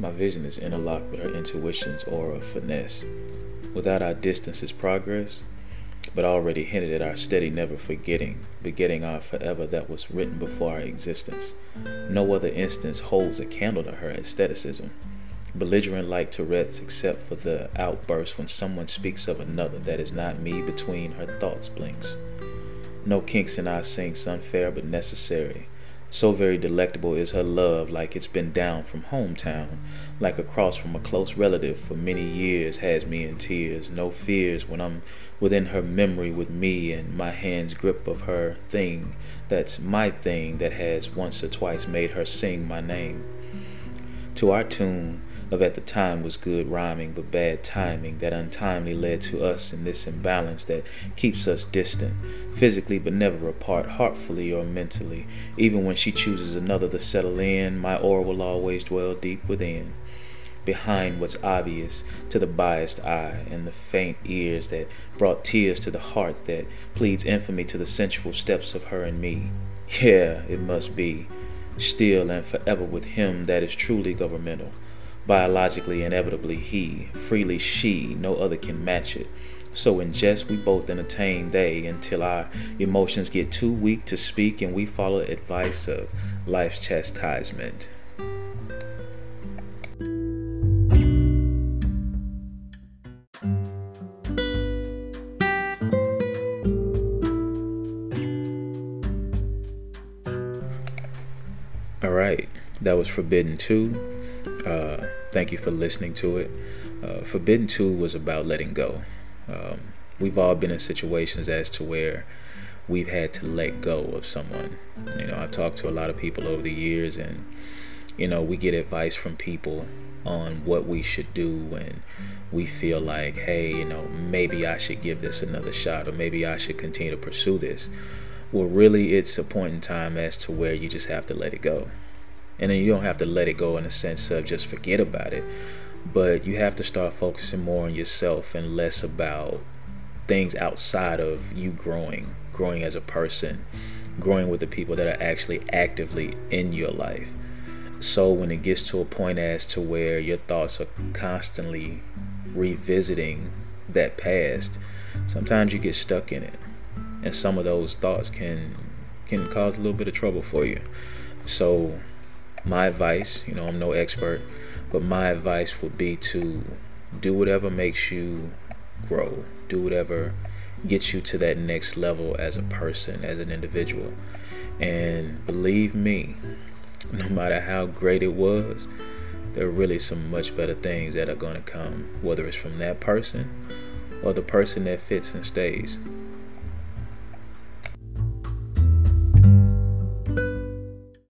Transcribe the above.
My vision is interlocked with her intuition's aura of finesse. Without our distance is progress, but already hinted at our steady never forgetting, begetting our forever that was written before our existence. No other instance holds a candle to her aestheticism. Belligerent like Tourette's, except for the outburst when someone speaks of another that is not me between her thoughts blinks. No kinks in our sinks, unfair but necessary. So very delectable is her love, like it's been down from hometown, like a cross from a close relative for many years has me in tears. No fears when I'm within her memory with me and my hand's grip of her thing that's my thing that has once or twice made her sing my name. To our tune, of at the time was good rhyming but bad timing that untimely led to us in this imbalance that keeps us distant physically but never apart heartfully or mentally. Even when she chooses another to settle in my aura will always dwell deep within behind what's obvious to the biased eye and the faint ears that brought tears to the heart that pleads infamy to the sensual steps of her and me. Yeah it must be still and forever with him that is truly governmental biologically inevitably he, freely she, no other can match it. So in jest we both entertain they until our emotions get too weak to speak and we follow advice of life's chastisement. All right, that was Forbidden 2 uh, thank you for listening to it. Uh, Forbidden 2 was about letting go. Um, we've all been in situations as to where we've had to let go of someone. You know, I've talked to a lot of people over the years, and, you know, we get advice from people on what we should do and we feel like hey you know maybe i should give this another shot or maybe i should continue to pursue this well really it's a point in time as to where you just have to let it go and then you don't have to let it go in a sense of just forget about it. But you have to start focusing more on yourself and less about things outside of you growing growing as a person growing with the people that are actually actively in your life. So when it gets to a point as to where your thoughts are constantly revisiting that past sometimes you get stuck in it. And some of those thoughts can can cause a little bit of trouble for you. So my advice, you know, I'm no expert, but my advice would be to do whatever makes you grow, do whatever gets you to that next level as a person, as an individual. And believe me, no matter how great it was, there are really some much better things that are going to come, whether it's from that person or the person that fits and stays.